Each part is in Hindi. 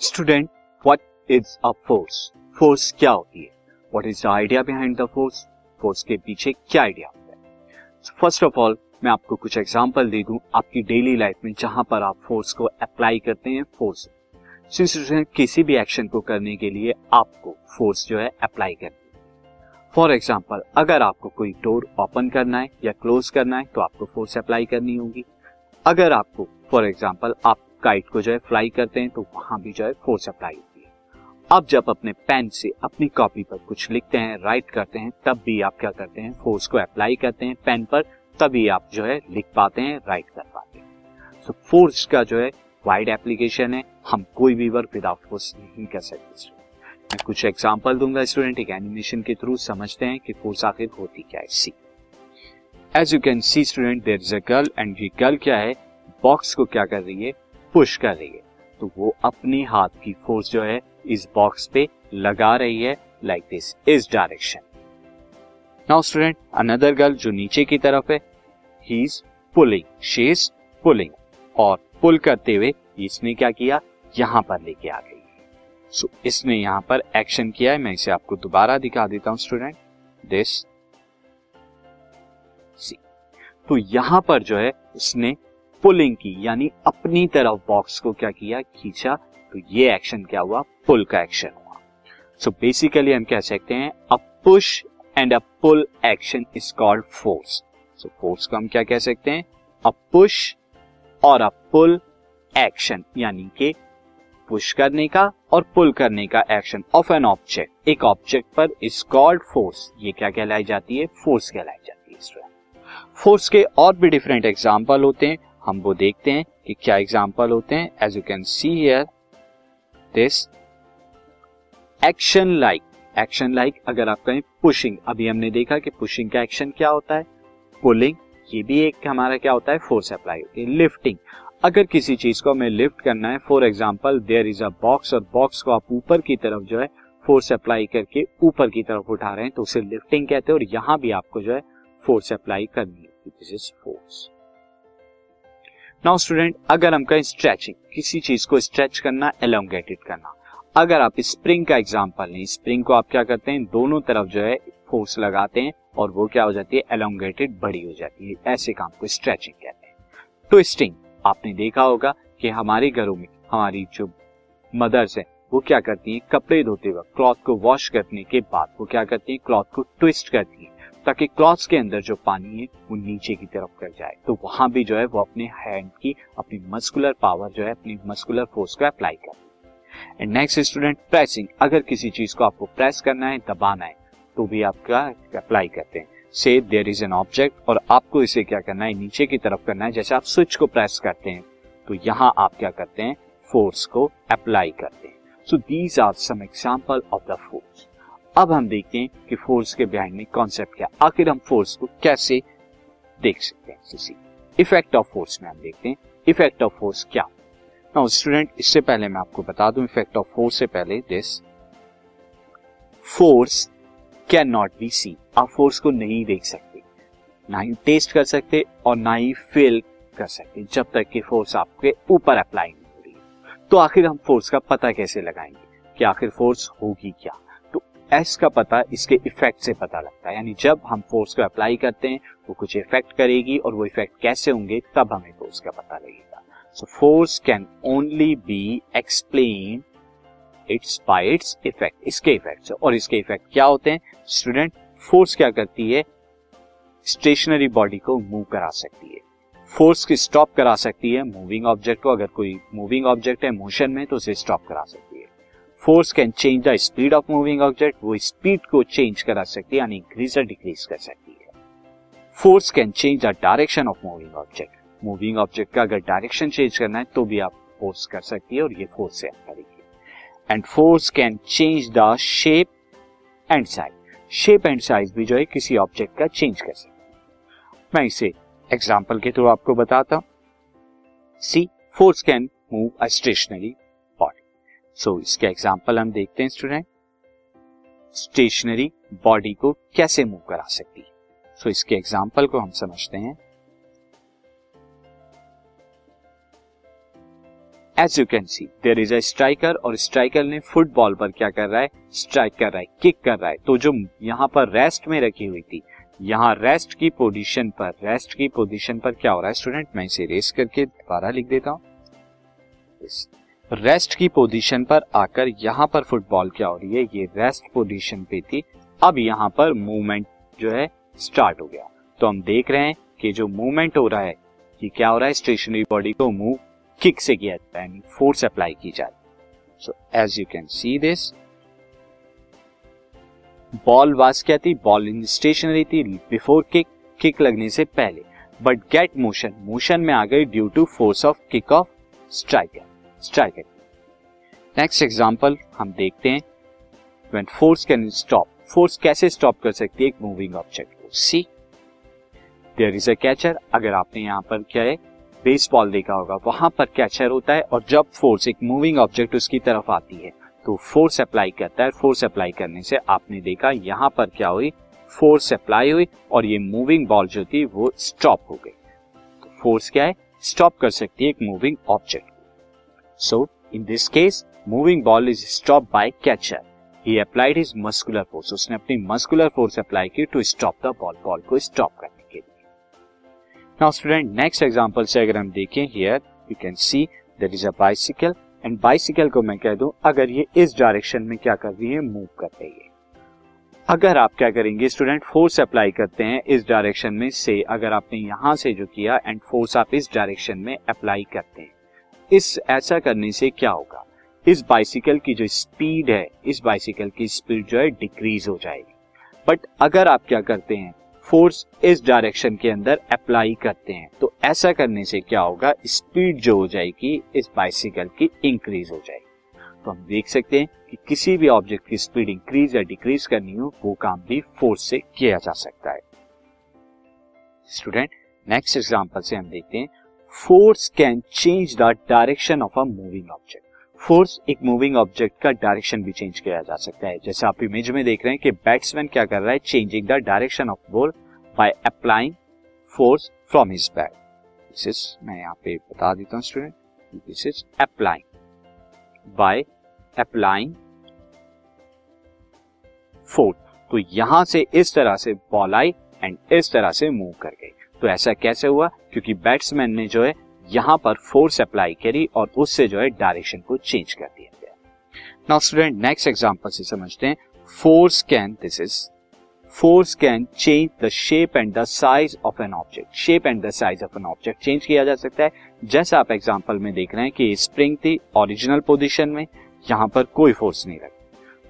Student what is a force force क्या होती है? What is the idea behind the force force के पीछे क्या आइडिया होता है? फ़र्स्ट ऑफ़ ऑल मैं आपको कुछ एग्जांपल दे दूँ आपकी डेली लाइफ में जहाँ पर आप फोर्स को अप्लाई करते हैं फोर्स स्टूडेंट किसी भी एक्शन को करने के लिए आपको फोर्स जो है अप्लाई करनी है। फॉर एग्ज़ाम्पल अगर आपको कोई डोर ओपन करना है या क्लोज करना है तो आपको फोर्स अप्लाई करनी होगी। अगर आपको फॉर एग्ज़ाम्पल आप काइट को जो है फ्लाई करते हैं तो वहाँ भी जो है फोर्स अप्लाई होती है। अब जब अपने पेन से अपनी कॉपी पर कुछ लिखते हैं राइट करते हैं तब भी आप क्या करते हैं फोर्स को अप्लाई करते हैं पेन पर तभी आप जो है लिख पाते हैं राइट कर पाते हैं। सो so, फोर्स का जो है वाइड एप्लीकेशन है। हम कोई भी वर्क विदाउट फोर्स नहीं कर सकते मैं कुछ एग्ज़ाम्पल दूँगा स्टूडेंट एक एनिमेशन के थ्रू समझते हैं कि फोर्स आखिर होती क्या है। See as you can see student there is a girl and ये गर्ल क्या है? बॉक्स को क्या कर रही है? पुश कर रही है। तो वो अपने हाथ की फोर्स जो है इस बॉक्स पे लगा रही है लाइक दिस इस direction now student another girl जो नीचे की तरफ़ है he is pulling she is pulling और पुल करते हुए इसने क्या किया? यहाँ पर लेके आ गई। सो so, इसने यहाँ पर एक्शन किया है। मैं इसे आपको दोबारा दिखा देता हूँ स्टूडेंट दिस सी तो यहाँ पर जो है इसने पुलिंग की, यानी अपनी तरफ़ बॉक्स को क्या किया, खींचा तो ये एक्शन क्या हुआ? पुल का एक्शन हुआ। सो बेसिकली हम कह सकते हैं? A push and a pull action is called force so force को हम क्या कह सकते हैं? अ पुश और अ पुल एक्शन यानी कि पुश करने का और पुल करने का एक्शन ऑफ़ एन ऑब्जेक्ट एक ऑब्जेक्ट पर इज़ कॉल्ड फोर्स ये क्या कहलाई जाती है? फोर्स कहलाई जाती है फोर्स के और भी डिफरेंट एग्ज़ाम्पल होते हैं। हम वो देखते हैं कि क्या एग्ज़ाम्पल होते हैं. As you can see here this action like action like अगर आप कहें पुशिंग अभी हमने देखा कि पुशिंग का एक्शन क्या होता है? पुलिंग ये भी एक हमारा क्या होता है? फोर्स अप्लाई होती है. लिफ्टिंग अगर किसी चीज़ को हमें लिफ्ट करना है for example there is a box और बॉक्स को आप ऊपर की तरफ़ जो है फोर्स अप्लाई करके ऊपर की तरफ़ उठा रहे हैं तो उसे लिफ्टिंग कहते हैं और यहाँ भी आपको जो है फोर्स अप्लाई करनी है. This is force now student अगर हम कहें स्ट्रेचिंग किसी चीज़ को स्ट्रेच करना एलोंगेटेड करना। अगर आप स्प्रिंग का एग्ज़ाम्पल लें स्प्रिंग को आप क्या करते हैं? दोनों तरफ़ जो है फोर्स लगाते हैं और वो क्या हो जाती है? एलोंगेटेड बड़ी हो जाती है। ऐसे काम को स्ट्रेचिंग कहते हैं। ट्विस्टिंग आपने देखा होगा कि हमारे घरों में, हमारी जो मदर्स है, वो क्या करती है? कपड़े धोते वक्त क्लॉथ को वॉश करने के बाद वो क्या करती है? क्लॉथ को ट्विस्ट करती हैं। ताकि क्लॉथ्स के अंदर जो पानी है, वो नीचे की तरफ़ कर जाए। तो वहाँ भी जो है, वो अपने हैंड की अपनी मस्कुलर पावर जो है, अपनी मस्कुलर फोर्स को अप्लाई कर। एंड नेक्स्ट स्टूडेंट प्रेसिंग अगर किसी चीज़ को आपको प्रेस करना है, दबाना है तो भी आप क्या अप्लाई करते हैं? से देर इज़ एन ऑब्जेक्ट और आपको इसे क्या करना है, नीचे की तरफ़ करना है। जैसे आप स्विच को प्रेस करते हैं तो यहाँ आप क्या करते हैं? फोर्स को अप्लाई करते हैं। So these are some example of the force अब हम देखते हैं कि फोर्स के बिहाइंड में कॉन्सेप्ट क्या आखिर हम फोर्स को कैसे देख सकते हैं इफ़ेक्ट ऑफ़ फोर्स में हम देखते हैं। इफ़ेक्ट ऑफ़ फोर्स क्या नाउ स्टूडेंट इससे पहले मैं आपको बता दूँ इफ़ेक्ट ऑफ़ फोर्स से पहले this force can not be see आप फोर्स को नहीं देख सकते। ना ही टेस्ट कर सकते और ना ही फील कर सकते, जब तक कि फोर्स आपके ऊपर अप्लाई नहीं हो रही तो आखिर हम फोर्स का पता कैसे लगाएँगे कि आखिर फोर्स होगी क्या? एस का पता इसके इफ़ेक्ट से पता लगता है। यानी जब हम फोर्स को अप्लाई करते हैं, वो कुछ इफ़ेक्ट करेगी और वो इफ़ेक्ट कैसे होंगे, तब हमें फोर्स का पता लगेगा। So force can only be explain its by its effect इसके इफ़ेक्ट से। और इसके इफ़ेक्ट क्या होते हैं? स्टूडेंट फोर्स क्या करती है? स्टेशनरी बॉडी को मूव करा सकती है। फोर्स की स्टॉप करा सकती है। मूविंग ऑब्जेक्ट को, अगर कोई मूविंग ऑब्जेक्ट है मोशन में तो उसे स्टॉप करा सकती है। Force can change the speed of moving object वो स्पीड को चेंज करा सकती है, यानी इंक्रीज या डिक्रीज कर सकती है। Force can change the direction of moving object moving object का अगर डायरेक्शन चेंज करना है तो भी आप फोर्स कर सकती है और ये फोर्स से आप करेगी। And force can change the shape and size shape and size भी जो है, किसी ऑब्जेक्ट का चेंज कर सकती मैं इसे एग्ज़ाम्पल के थ्रू आपको बताता हूँ। See force can move a stationary so इसके एग्ज़ाम्पल हम देखते हैं स्टूडेंट स्टेशनरी बॉडी को कैसे मूव करा सकती है? सो इसके एग्ज़ाम्पल को हम समझते हैं. As you can see there is a striker और स्ट्राइकर ने फुटबॉल पर क्या कर रहा है? स्ट्राइक कर रहा है किक कर रहा है. तो जो यहाँ पर रेस्ट में रखी हुई थी, यहाँ रेस्ट की पोजीशन पर रेस्ट की पोजीशन पर क्या हो रहा है स्टूडेंट मैं इसे रेस करके दोबारा लिख देता हूँ. रेस्ट की पोजीशन पर आकर यहाँ पर फुटबॉल क्या हो रही है? ये रेस्ट पोजीशन पे थी। अब यहाँ पर मूवमेंट जो है स्टार्ट हो गया। तो हम देख रहे हैं कि जो मूवमेंट हो रहा है कि क्या हो रहा है? स्टेशनरी बॉडी को मूव किक से किया जाता है फोर्स अप्लाई की जाए so as you can see this ball was क्या थी? बॉल इन स्टेशनरी थी बिफोर किक किक लगने से पहले। बट गेट मोशन मोशन में आ गई due to force of kick of striker striker next example हम देखते हैं when force can stop force कैसे स्टॉप कर सकती है? एक मूविंग ऑब्जेक्ट को। See there is a catcher अगर आपने यहाँ पर क्या है? बेसबॉल देखा होगा। वहाँ पर कैचर होता है और जब फोर्स एक मूविंग ऑब्जेक्ट उसकी तरफ़ आती है तो फोर्स अप्लाई करता है। फोर्स अप्लाई करने से आपने देखा यहाँ पर क्या हुई? फोर्स अप्लाई हुई और ये मूविंग बॉल जो थी, वो स्टॉप हो गई। तो फोर्स क्या है? स्टॉप कर सकती है एक moving object so in this case moving ball is stop by catcher he applied his muscular force उसने अपनी मस्कुलर फोर्स अप्लाई की to stop the ball ball को स्टॉप करने के लिए. नाउ स्टूडेंट नेक्स्ट एग्जांपल से अगर हम देखें here you can see that is a bicycle and bicycle को मैं कह दूँ, अगर ये इस डायरेक्शन में क्या कर रही है मूव कर रही है. अगर आप क्या करेंगे स्टूडेंट फोर्स अप्लाई करते हैं इस डायरेक्शन में से, अगर आपने यहाँ से जो किया एंड फोर्स आप इस डायरेक्शन में अप्लाई करते हैं. इस ऐसा करने से क्या होगा? इस बाइसिकल की जो स्पीड है, इस बाइसिकल की स्पीड जो है डिक्रीज हो जाएगी। बट अगर आप क्या करते हैं फोर्स इस डायरेक्शन के अंदर अप्लाई करते हैं तो ऐसा करने से क्या होगा? स्पीड जो हो जाएगी, इस बाइसिकल की इंक्रीज हो जाएगी। तो हम देख सकते हैं कि किसी भी ऑब्जेक्ट की स्पीड इंक्रीज या डिक्रीज करनी हो, वो काम भी फोर्स से किया जा सकता है। स्टूडेंट नेक्स्ट एग्ज़ाम्पल से हम देखते हैं। Force can change the direction of a moving object force एक मूविंग ऑब्जेक्ट का डायरेक्शन भी चेंज किया जा सकता है। जैसे आप इमेज में देख रहे हैं कि बैट्समैन क्या कर रहा है? Changing the direction of ball by applying force from his bat this is मैं यहाँ पे बता देता हूँ student this is applying by applying force तो यहाँ से इस तरह से बॉल आई एंड इस तरह से मूव कर गई। तो ऐसा कैसे हुआ? क्योंकि बैट्समैन ने जो है, यहाँ पर फोर्स अप्लाई करी और उससे जो है डायरेक्शन को चेंज कर दिया गया। नाउ स्टूडेंट नेक्स्ट एग्जांपल से समझते हैं। Force can this is force can change the shape and the size of an object shape and the size of an object change किया जा सकता है। जैसा आप एग्ज़ाम्पल में देख रहे हैं कि स्प्रिंग थी ओरिजिनल पोजिशन में, यहाँ पर कोई फोर्स नहीं लगा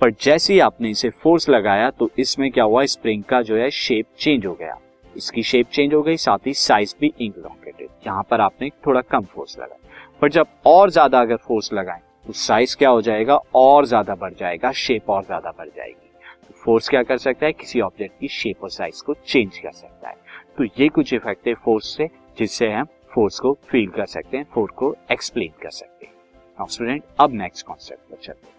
पर जैसे ही आपने इसे फोर्स लगाया तो इसमें क्या हुआ? स्प्रिंग का जो है शेप चेंज हो गया। इसकी शेप चेंज हो गई, साथ ही साइज़ भी इंक्रोकेटेड यहाँ पर आपने थोड़ा कम फोर्स लगाया। पर जब और ज़्यादा अगर फोर्स लगाए तो साइज़ क्या हो जाएगा? और ज़्यादा बढ़ जाएगा शेप और ज़्यादा बढ़ जाएगी। तो फोर्स क्या कर सकता है? किसी ऑब्जेक्ट की शेप और साइज़ को चेंज कर सकता है। तो ये कुछ इफ़ेक्ट है फोर्स से, जिससे हम फोर्स को फील कर सकते हैं फोर्स को एक्सप्लेन कर सकते हैं। स्टूडेंट अब नेक्स्ट कॉन्सेप्ट पर चलते हैं।